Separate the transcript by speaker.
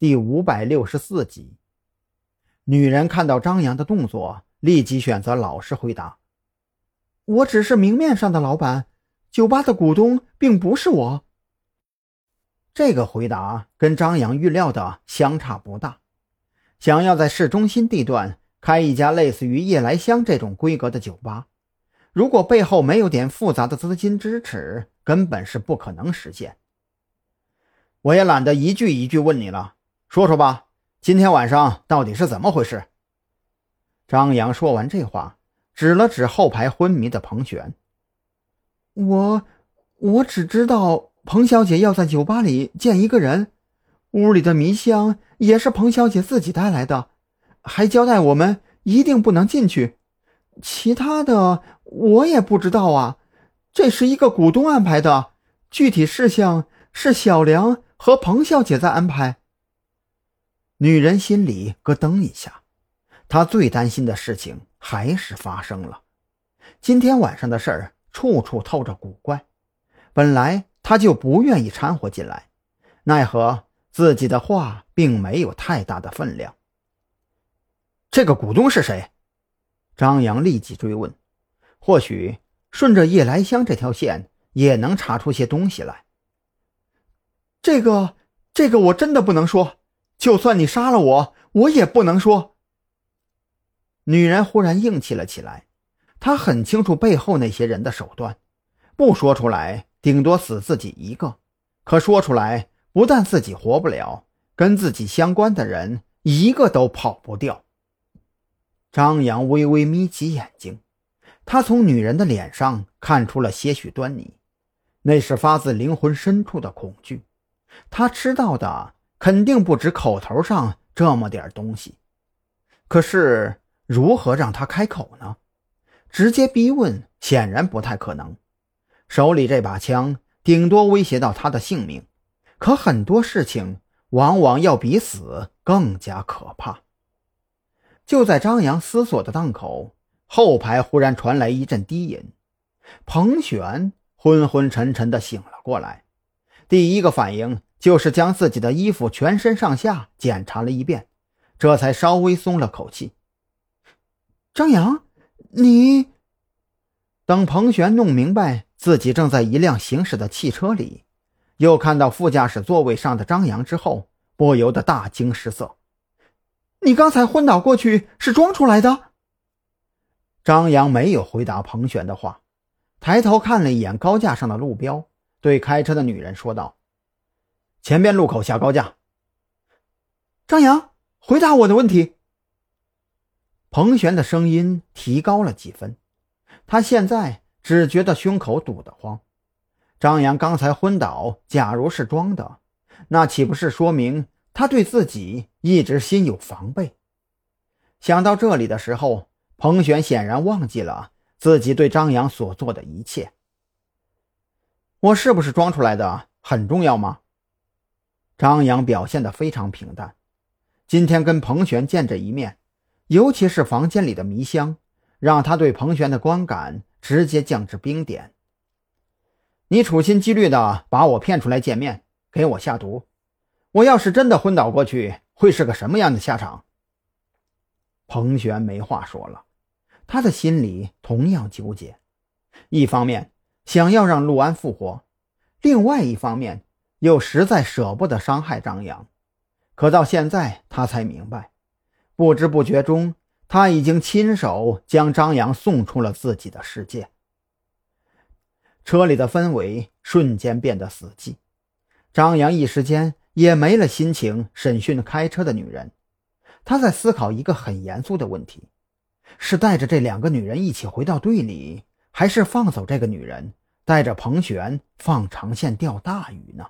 Speaker 1: 第五百六十四集。女人看到张扬的动作，立即选择老实回答：“
Speaker 2: 我只是明面上的老板，酒吧的股东并不是我。”
Speaker 1: 这个回答跟张扬预料的相差不大。想要在市中心地段开一家类似于夜来香这种规格的酒吧，如果背后没有点复杂的资金支持，根本是不可能实现。我也懒得一句一句问你了，说说吧，今天晚上到底是怎么回事？张扬说完这话，指了指后排昏迷的彭璇。
Speaker 2: 我，我只知道彭小姐要在酒吧里见一个人，屋里的迷香也是彭小姐自己带来的，还交代我们一定不能进去。其他的我也不知道啊，这是一个股东安排的，具体事项是小梁。和彭小姐在安排。
Speaker 1: 女人心里咯噔一下，她最担心的事情还是发生了。今天晚上的事儿处处透着古怪，本来她就不愿意掺和进来，奈何自己的话并没有太大的分量。这个股东是谁？张扬立即追问，或许顺着夜来香这条线也能查出些东西来。
Speaker 2: 这个，这个我真的不能说。就算你杀了我，我也不能说。
Speaker 1: 女人忽然硬气了起来，她很清楚背后那些人的手段，不说出来，顶多死自己一个；可说出来，不但自己活不了，跟自己相关的人一个都跑不掉。张扬微微眯起眼睛，他从女人的脸上看出了些许端倪，那是发自灵魂深处的恐惧。他知道的肯定不止口头上这么点东西，可是如何让他开口呢？直接逼问显然不太可能。手里这把枪顶多威胁到他的性命，可很多事情往往要比死更加可怕。就在张扬思索的当口，后排忽然传来一阵低吟，彭璇昏昏沉沉的醒了过来。第一个反应就是将自己的衣服全身上下检查了一遍，这才稍微松了口气。
Speaker 2: 张扬，你……
Speaker 1: 等彭璇弄明白自己正在一辆行驶的汽车里，又看到副驾驶座位上的张扬之后，不由得大惊失色。
Speaker 2: 你刚才昏倒过去是装出来的？
Speaker 1: 张扬没有回答彭璇的话，抬头看了一眼高架上的路标。对开车的女人说道：“前边路口下高架。”
Speaker 2: 张扬，回答我的问题。
Speaker 1: 彭璇的声音提高了几分，他现在只觉得胸口堵得慌。张扬刚才昏倒，假如是装的，那岂不是说明他对自己一直心有防备？想到这里的时候，彭璇显然忘记了自己对张扬所做的一切。我是不是装出来的很重要吗？张扬表现得非常平淡。今天跟彭璇见这一面，尤其是房间里的迷香，让他对彭璇的观感直接降至冰点。你处心积虑的把我骗出来见面，给我下毒。我要是真的昏倒过去，会是个什么样的下场？彭璇没话说了，他的心里同样纠结。一方面，想要让陆安复活，另外一方面又实在舍不得伤害张扬，可到现在他才明白，不知不觉中他已经亲手将张扬送出了自己的世界。车里的氛围瞬间变得死寂，张扬一时间也没了心情审讯开车的女人，他在思考一个很严肃的问题：是带着这两个女人一起回到队里？还是放走这个女人，带着彭璇放长线钓大鱼呢？